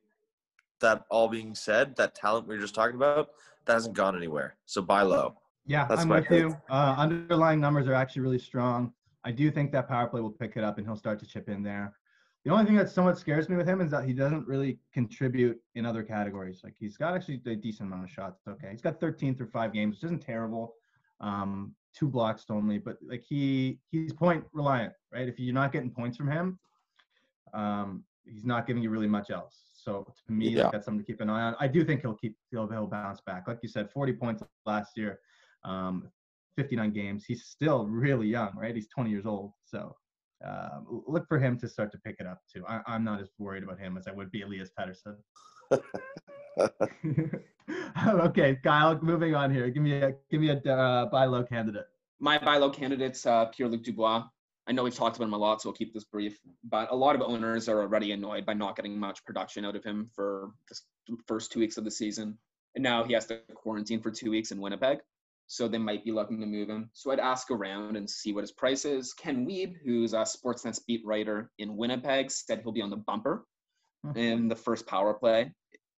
that all being said, that talent we were just talking about, that hasn't gone anywhere. So buy low. Yeah, That's I'm my with pick. you. Uh, underlying numbers are actually really strong. I do think that power play will pick it up and he'll start to chip in there. The only thing that somewhat scares me with him is that he doesn't really contribute in other categories. Like he's got actually a decent amount of shots. Okay, he's got 13 through five games, which isn't terrible. Um, two blocks only, but like he he's point reliant, right? If you're not getting points from him, um, he's not giving you really much else. So to me, Yeah. like, that's something to keep an eye on. I do think he'll keep he'll, he'll bounce back. Like you said, 40 points last year, um, 59 games. He's still really young, right? He's 20 years old. So uh, look for him to start to pick it up too. I, I'm not as worried about him as I would be Elias Pettersson. <laughs> <laughs> okay, Kyle. Moving on here. Give me a give me a uh, buy low candidate. My buy low candidate's uh, Pierre Luc Dubois. I know we've talked about him a lot, so I'll keep this brief. But a lot of owners are already annoyed by not getting much production out of him for the first two weeks of the season. And now he has to quarantine for two weeks in Winnipeg. So they might be looking to move him. So I'd ask around and see what his price is. Ken Wiebe, who's a Sportsnet's beat writer in Winnipeg, said he'll be on the bumper hmm. in the first power play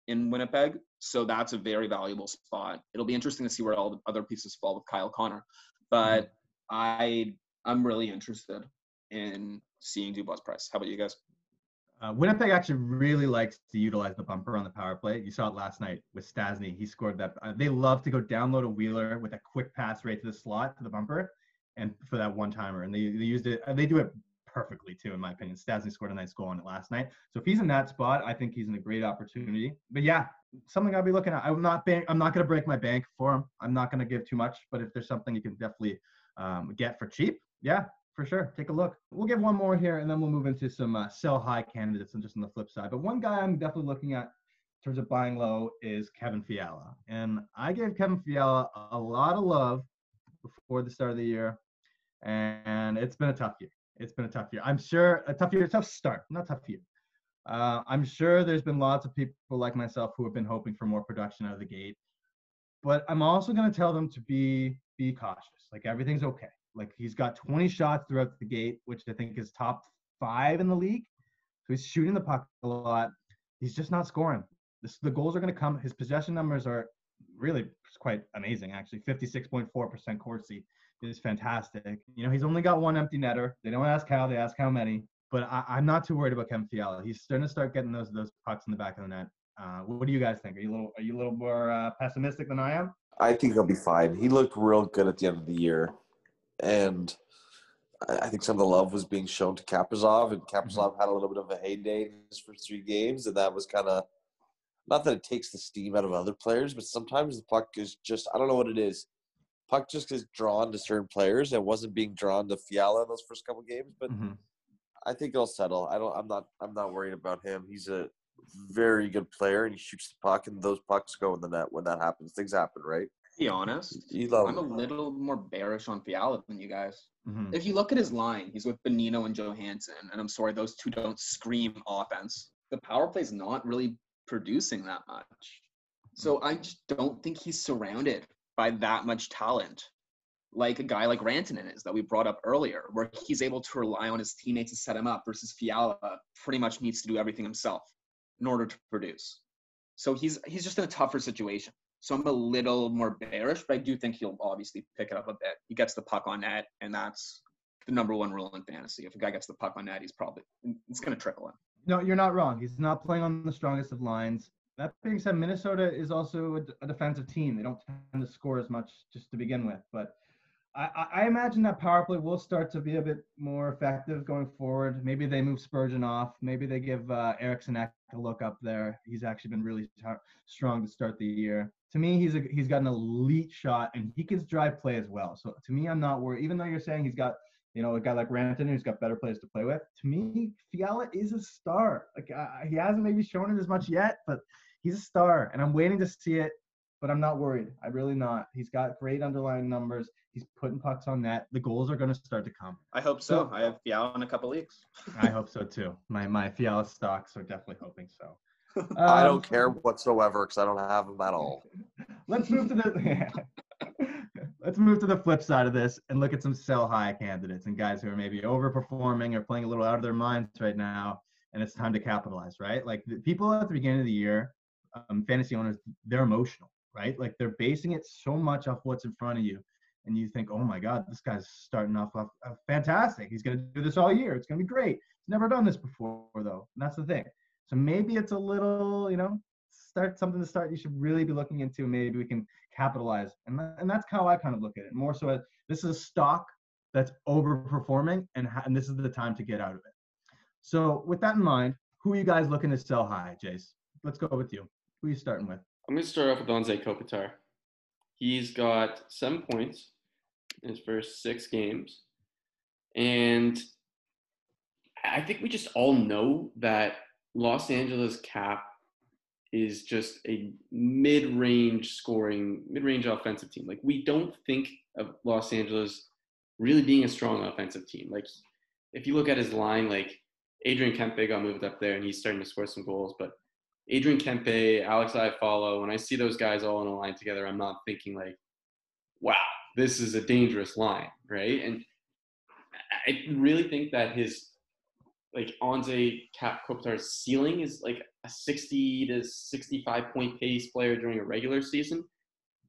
in Winnipeg. So that's a very valuable spot. It'll be interesting to see where all the other pieces fall with Kyle Connor. But hmm. I I'm really interested in seeing Dubois' price. How about you guys? Uh, Winnipeg actually really likes to utilize the bumper on the power play. You saw it last night with Stastny. He scored that. Uh, they love to go download a Wheeler with a quick pass right to the slot to the bumper, and for that one timer. And they, they used it. They do it perfectly too, in my opinion. Stastny scored a nice goal on it last night. So if he's in that spot, I think he's in a great opportunity. But yeah, something I'll be looking at. I'm not bank, I'm not going to break my bank for him. I'm not going to give too much. But if there's something you can definitely um, get for cheap, yeah, for sure. Take a look. We'll give one more here, and then we'll move into some uh, sell high candidates and just on the flip side. But one guy I'm definitely looking at in terms of buying low is Kevin Fiala, and I gave Kevin Fiala a lot of love before the start of the year, and it's been a tough year. It's been a tough year. I'm sure a tough year, a tough start, not tough year. Uh, I'm sure there's been lots of people like myself who have been hoping for more production out of the gate, but I'm also going to tell them to be be cautious. Like everything's okay. Like he's got 20 shots throughout the gate, which I think is top five in the league. So he's shooting the puck a lot. He's just not scoring. This, the goals are going to come. His possession numbers are really quite amazing, actually. 56.4% Corsi is fantastic. You know, he's only got one empty netter. They don't ask how, they ask how many. But I, am not too worried about Kevin Fiala. He's starting to start getting those those pucks in the back of the net. Uh, what do you guys think? Are you a little are you a little more uh, pessimistic than I am? I think he'll be fine. He looked real good at the end of the year and I think some of the love was being shown to Kaprizov, and Kaprizov mm-hmm. had a little bit of a heyday in his first three games, and that was kind of not that it takes the steam out of other players, but sometimes the puck is just I don't know what it is. Puck just gets drawn to certain players. It wasn't being drawn to Fiala in those first couple games, but mm-hmm. I think it'll settle. I don't. I'm not. I'm not worried about him. He's a very good player, and he shoots the puck, and those pucks go in the net when that happens. Things happen, right? Be honest, I'm a little more bearish on Fiala than you guys. Mm-hmm. If you look at his line, he's with Bonino and Johansson, and I'm sorry, those two don't scream offense. The power play is not really producing that much. So I just don't think he's surrounded by that much talent, like a guy like Rantanen is that we brought up earlier, where he's able to rely on his teammates to set him up versus Fiala pretty much needs to do everything himself in order to produce. So he's he's just in a tougher situation. So I'm a little more bearish, but I do think he'll obviously pick it up a bit. He gets the puck on net, and that's the number one rule in fantasy. If a guy gets the puck on net, he's probably it's going to trickle in. No, you're not wrong. He's not playing on the strongest of lines. That being said, Minnesota is also a, defensive team. They don't tend to score as much just to begin with, but I, I, imagine that power play will start to be a bit more effective going forward. Maybe they move Spurgeon off. Maybe they give uh, Eriksson a look up there. He's actually been really strong to start the year. To me, he's a, he's got an elite shot and he can drive play as well. So to me, I'm not worried. Even though you're saying he's got you know a guy like Rantanen who's got better players to play with. To me, Fiala is a star. Like uh, he hasn't maybe shown it as much yet, but he's a star, and I'm waiting to see it but I'm not worried. I'm really not. He's got great underlying numbers. He's putting pucks on net. The goals are going to start to come. I hope so. I have Fiala in a couple leagues. <laughs> I hope so too. My my Fiala stocks are definitely hoping so. Um, <laughs> I don't care whatsoever because I don't have them at all. <laughs> let's move to the let's move to the flip side of this and look at some sell high candidates and guys who are maybe overperforming or playing a little out of their minds right now, and it's time to capitalize. Right, like the people at the beginning of the year, um, fantasy owners, they're emotional right? Like they're basing it so much off what's in front of you. And you think, oh my God, this guy's starting off, off uh, fantastic. He's going to do this all year. It's going to be great. He's never done this before, though. And that's the thing. So maybe it's a little, you know, start something to start you should really be looking into. Maybe we can capitalize. And, and that's how I kind of look at it. More so as this is a stock that's overperforming, and, and this is the time to get out of it. So with that in mind, who are you guys looking to sell high, Jace? Let's go with you. Who are you starting with? I'm going to start off with Anze Kopitar. He's got seven points in his first six games. And I think we just all know that Los Angeles Cap is just a mid-range scoring, mid-range offensive team. Like we don't think of Los Angeles really being a strong offensive team. Like if you look at his line, like Adrian Kempe got moved up there and he's starting to score some goals, but Adrian Kempe, Alex Iafallo, when I see those guys all in a line together, I'm not thinking like, wow, this is a dangerous line, right? And I really think that his like Anze Cap Kopitar's ceiling is like a 60 to 65 point pace player during a regular season.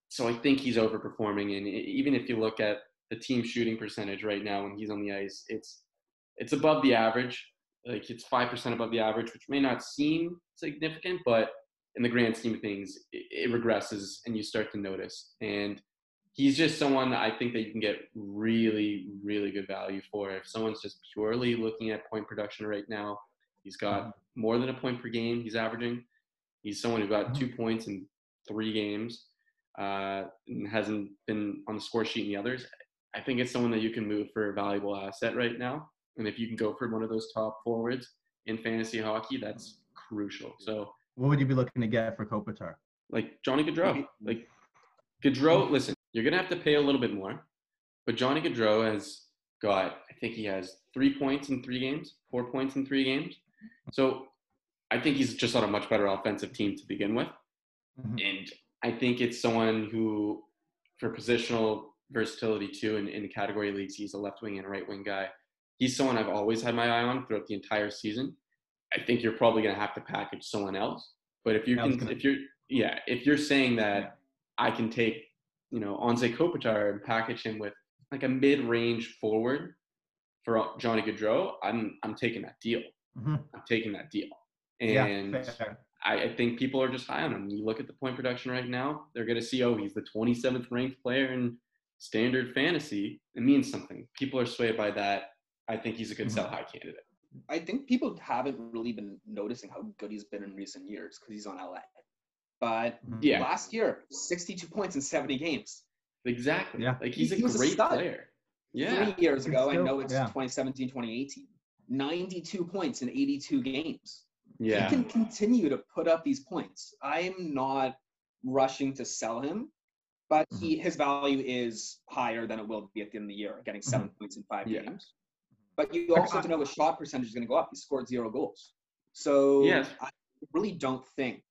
So I think he's overperforming. And even if you look at the team shooting percentage right now when he's on the ice, it's it's above the average. Like it's five percent above the average, which may not seem significant, but in the grand scheme of things, it, it regresses, and you start to notice. And he's just someone I think that you can get really, really good value for. If someone's just purely looking at point production right now, he's got more than a point per game. He's averaging. He's someone who got two points in three games uh, and hasn't been on the score sheet in the others. I think it's someone that you can move for a valuable asset right now. And if you can go for one of those top forwards in fantasy hockey, that's crucial. So, What would you be looking to get for Kopitar? like Johnny Gaudreau, like Gaudreau, listen, you're gonna have to pay a little bit more, but Johnny Gaudreau has got, I think he has three points in three games, four points in three games. So I think he's just on a much better offensive team to begin with. Mhm. And I think it's someone who, for positional versatility too, in, in category leagues, he's a left wing and a right wing guy. He's someone I've always had my eye on throughout the entire season. I think you're probably going to have to package someone else. But if you Yeah, I was can, gonna- if you're, yeah, if you're saying that I can take, you know, Anze Kopitar and package him with like a mid-range forward for Johnny Gaudreau, I'm I'm taking that deal. Mhm. I'm taking that deal. And fair. I, I think people are just high on him. You look at the point production right now, they're going to see, oh, he's the 27th ranked player in standard fantasy. It means something. People are swayed by that. I think he's a good Mhm. sell high candidate. I think people haven't really been noticing how good he's been in recent years because he's on LA. But. Yeah, last year, 62 points in 70 games. exactly. Yeah. Like he's He- a he was a great stud. player. Yeah. Three years ago, still- I know it's yeah. 2017, 2018. 92 points in 82 games. Yeah. He can continue to put up these points. I'm not rushing to sell him, but he mm-hmm. his value is higher than it will be at the end of the year, getting 7 points in five Yeah. games. But you also have to know his shot percentage is going to go up. He scored zero goals. So Yes. I really don't think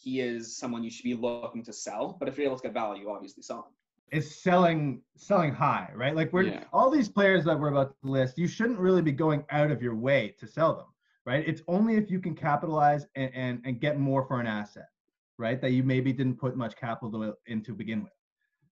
he is someone you should be looking to sell. But if you're able to get value, obviously sell him. is selling selling high, right? Like we're Yeah. all these players that we're about to list, you shouldn't really be going out of your way to sell them, right? It's only if you can capitalize and and, and get more for an asset, right? That you maybe didn't put much capital in to begin with.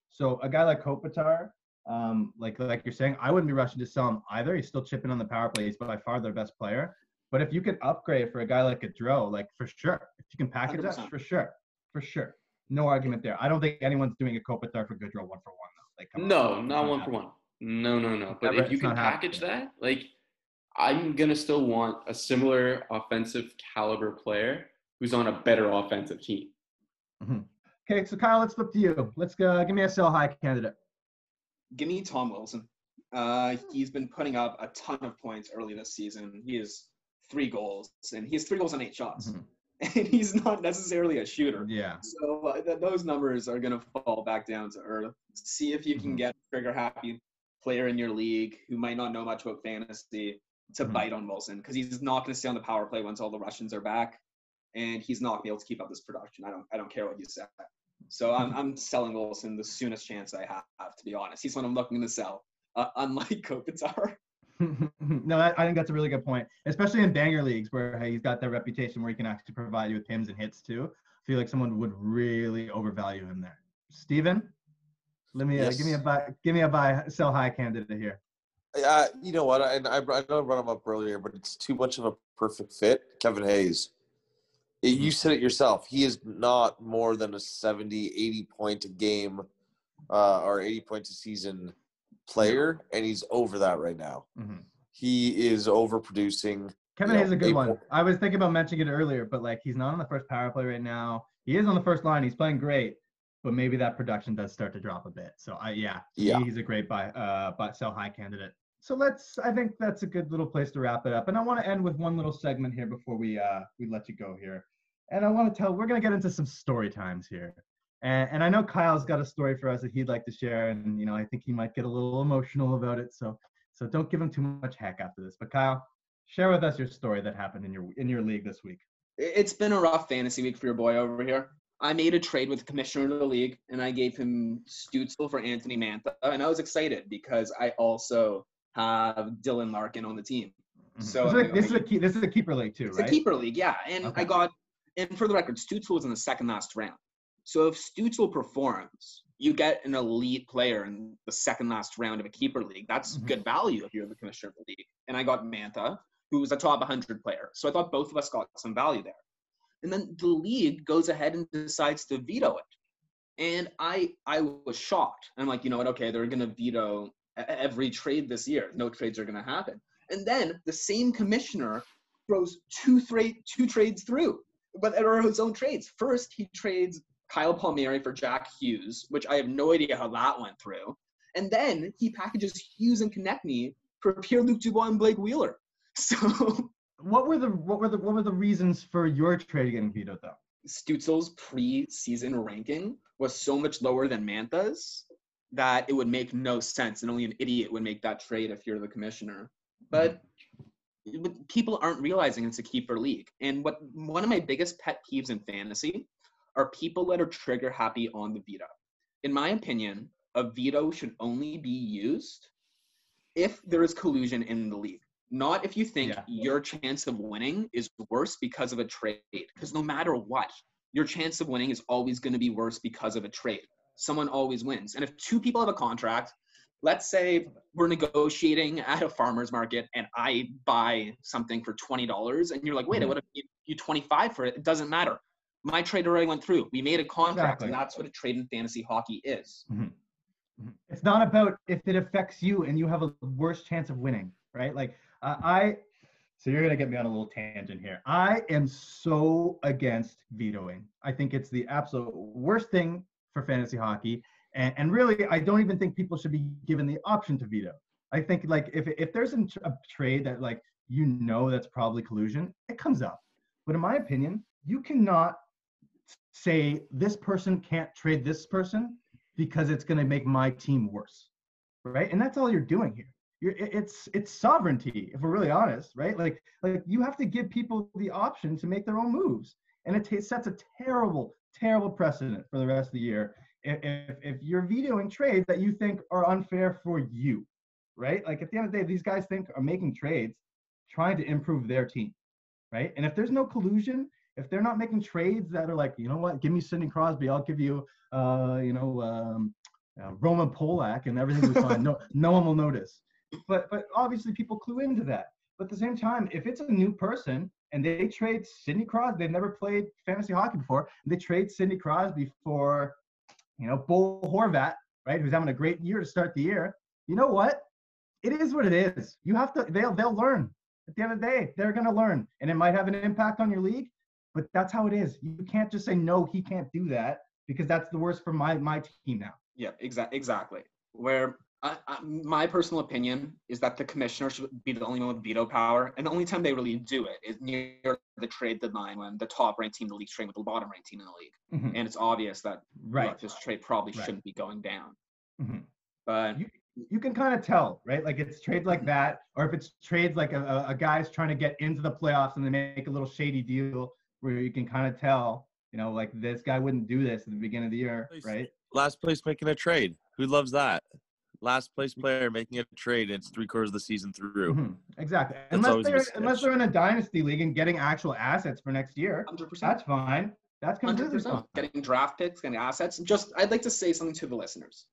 So a guy like Kopitar, um, like like you're saying, I wouldn't be rushing to sell him either. He's still chipping on the power play. He's by far their best player. But if you could upgrade for a guy like a Dro, like for sure, if you can package that, 100%. for sure, for sure, no argument there. I don't think anyone's doing a Kopitar for Gaudreau one for one though. Like, come on. No, It's not one for one. No, no, no. But Never- if you can package happening. that, like, I'm gonna still want a similar offensive caliber player who's on a better offensive team. Okay, so Kyle, let's flip to you. Let's go. Give me a sell high candidate. Give me Tom Wilson. Uh, he's been putting up a ton of points early this season. He has three goals, and he has three goals on eight shots. Mhm. <laughs> And he's not necessarily a shooter. Yeah. So uh, th- those numbers are going to fall back down to earth. See if you can Mhm. get a trigger happy player in your league who might not know much about fantasy to Mhm. bite on Wilson because he's not going to stay on the power play once all the Russians are back, and he's not going to be able to keep up this production. I don't I don't care what you say. So I'm I'm selling Wilson the soonest chance I have. To be honest, he's one I'm looking to sell. Uh, unlike <laughs> Kopitar. <laughs> no, I, I think that's a really good point, especially in banger leagues where hey, he's got that reputation where he can actually provide you with pims and hits too. I feel like someone would really overvalue him there. Steven, let me uh, give me a buy, give me a buy sell high candidate here. Uh, you know what? And I, I know I brought him up earlier, but it's too much of a perfect fit. Kevin Hayes. You said it yourself. He is not more than a 70, 80 point a game uh, or 80 points a season player, and he's over that right now. Mhm. He is overproducing. Kevin Hayes is a good one. I was thinking about mentioning it earlier, but like he's not on the first power play right now. He is on the first line. He's playing great, but maybe that production does start to drop a bit. So I yeah, Yeah. he's a great buy uh but sell high candidate. So let's I think that's a good little place to wrap it up. And I want to end with one little segment here before we uh we let you go here. And I want to tell we're gonna get into some story times here. And, and I know Kyle's got a story for us that he'd like to share, and you know I think he might get a little emotional about it. So so don't give him too much heck after this. But Kyle, share with us your story that happened in your in your league this week. It- It's been a rough fantasy week for your boy over here. I made a trade with the commissioner of the league, and I gave him Stützle for Anthony Mantha, and I was excited because I also have Dylan Larkin on the team. Mm-hmm. So, this, is a, this is a key, this is a keeper league too, It's right? a keeper league, yeah. And Okay. I got, and for the record, Stützle was in the second last round. So if Stützle performs, you get an elite player in the second last round of a keeper league. That's Mhm. good value if you're the commissioner of the league. And I got Mantha. who was a top 100 player. So I thought both of us got some value there. And then the league goes ahead and decides to veto it. And I I was shocked. I'm like, you know what? Okay, they're going to veto every trade this year. No trades are going to happen. And then the same commissioner throws two, two trades through, but it are his own trades. First, he trades Kyle Palmieri for Jack Hughes, which I have no idea how that went through. And then he packages Hughes and Konecny for Pierre-Luc Dubois and Blake Wheeler. <laughs> So what were the what were the what were the reasons for your trade getting vetoed though? Stützle's pre-season ranking was so much lower than Mantha's that it would make no sense, and only an idiot would make that trade if you're the commissioner. But mm-hmm. people aren't realizing it's a keeper league. And what one of my biggest pet peeves in fantasy are people that are trigger happy on the veto. In my opinion, a veto should only be used if there is collusion in the league. Not if you think yeah. your chance of winning is worse because of a trade. Because no matter what, your chance of winning is always going to be worse because of a trade. Someone always wins. And if two people have a contract, let's say we're negotiating at a farmer's market and I buy something for $20 and you're like, wait, mm-hmm. I would have paid you 25 for it. It doesn't matter. My trade already went through. We made a contract exactly. and that's what a trade in fantasy hockey is. Mm-hmm. mm-hmm. It's not about if it affects you and you have a worse chance of winning, right? Like uh, I, so you're gonna get me on a little tangent here. I am so against vetoing. I think it's the absolute worst thing for fantasy hockey. And, and really, I don't even think people should be given the option to veto. I think like if if there's a trade that like you know that's probably collusion, it comes up. But in my opinion, you cannot say this person can't trade this person because it's going to make my team worse, right? And that's all you're doing here. You're, it's it's sovereignty, if we're really honest, right? Like like you have to give people the option to make their own moves, and it t- sets a terrible terrible precedent for the rest of the year if, if you're vetoing trades that you think are unfair for you, right? Like at the end of the day, these guys think are making trades trying to improve their team, right? And if there's no collusion, if they're not making trades that are like, you know what, give me Sidney Crosby, I'll give you, uh, you know, um, uh, Roman Polak, and everything will be fine. No, <laughs> no one will notice. But but obviously people clue into that. But at the same time, if it's a new person and they trade Sidney Crosby, they've never played fantasy hockey before, and they trade Sidney Crosby for you know, Bo Horvat, right, who's having a great year to start the year. You know what? It is what it is. You have to. They'll they'll learn. At the end of the day, they're going to learn, and it might have an impact on your league. But that's how it is. You can't just say no. He can't do that because that's the worst for my my team now. Yeah, exactly. Exactly. Where I, I, my personal opinion is that the commissioner should be the only one with veto power, and the only time they really do it is near the trade deadline when the top ranked team in the league trade with the bottom ranked team in the league, mm-hmm. and it's obvious that right. this trade probably right. shouldn't be going down. Mm-hmm. But you, you can kind of tell, right? Like it's trades like that, or if it's trades like a, a guy's trying to get into the playoffs and they make a little shady deal where you can kind of tell, you know, like this guy wouldn't do this at the beginning of the year, right? Last place making a trade. Who loves that? last place player making a trade. It's three quarters of the season through. Mm-hmm. Exactly. unless they're unless they're in a dynasty league and getting actual assets for next year, 100%. that's fine. That's completely 100%. fine. Getting draft picks, getting assets. Just I'd like to say something to the listeners.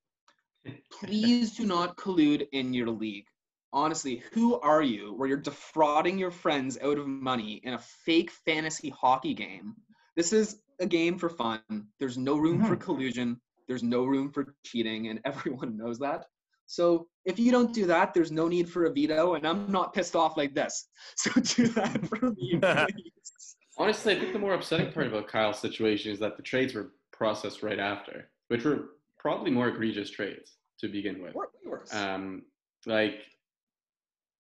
<laughs> Please do not collude in your league. Honestly, who are you where you're defrauding your friends out of money in a fake fantasy hockey game? This is a game for fun. There's no room mm-hmm. for collusion. There's no room for cheating, and <laughs> everyone knows that. So if you don't do that, there's no need for a veto, and I'm not pissed off like this. <laughs> So do that for me, <laughs> Honestly, I think the more upsetting part about Kyle's situation is that the trades were processed right after, which were probably more egregious trades to begin with. Um, like,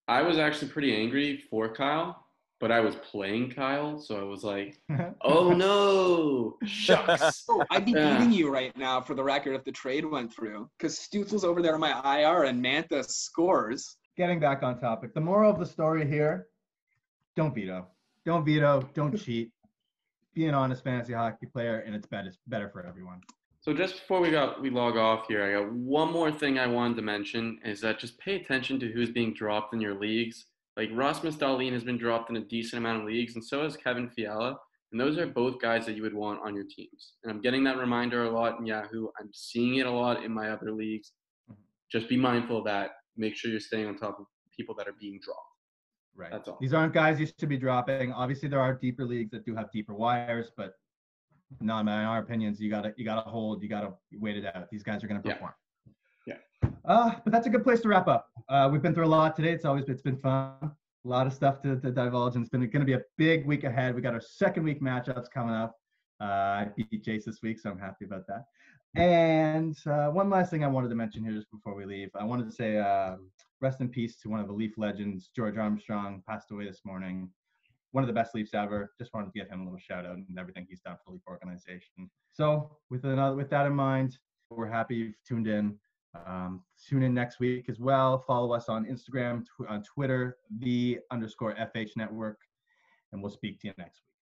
I was actually pretty angry for Kyle but I was playing Kyle, so I was like, <laughs> "Oh no, shucks!" <laughs> oh, I'd be beating you right now for the record if the trade went through, because Stützle's over there on my IR and Mantha scores. Getting back on topic, the moral of the story here: don't veto, don't veto, don't <laughs> cheat. Be an honest fantasy hockey player, and it's better better for everyone. So just before we got we log off here, I got one more thing I wanted to mention is that just pay attention to who's being dropped in your leagues like Rasmus Dahlin has been dropped in a decent amount of leagues, and so has Kevin Fiala. And those are both guys that you would want on your teams. And I'm getting that reminder a lot in Yahoo. I'm seeing it a lot in my other leagues. Mm-hmm. Just be mindful of that. Make sure you're staying on top of people that are being dropped. Right. That's all. These aren't guys you should be dropping. Obviously, there are deeper leagues that do have deeper wires, but no, in our opinions, you gotta you gotta hold, you gotta wait it out. These guys are gonna Yeah. perform. Yeah. Uh, but that's a good place to wrap up. Uh, we've been through a lot today. It's always it's been fun. A lot of stuff to, to divulge, and it's been going to be a big week ahead. We got our second week matchups coming up. Uh, I beat Jace this week, so I'm happy about that. And uh, one last thing I wanted to mention here just before we leave, I wanted to say uh, rest in peace to one of the Leaf legends, George Armstrong, passed away this morning. One of the best Leafs ever. Just wanted to give him a little shout out and everything he's done for the Leaf organization. So with another, with that in mind, we're happy you've tuned in. Um, tune in next week as well. Follow us on Instagram, tw- on Twitter, the underscore FH Network, and we'll speak to you next week.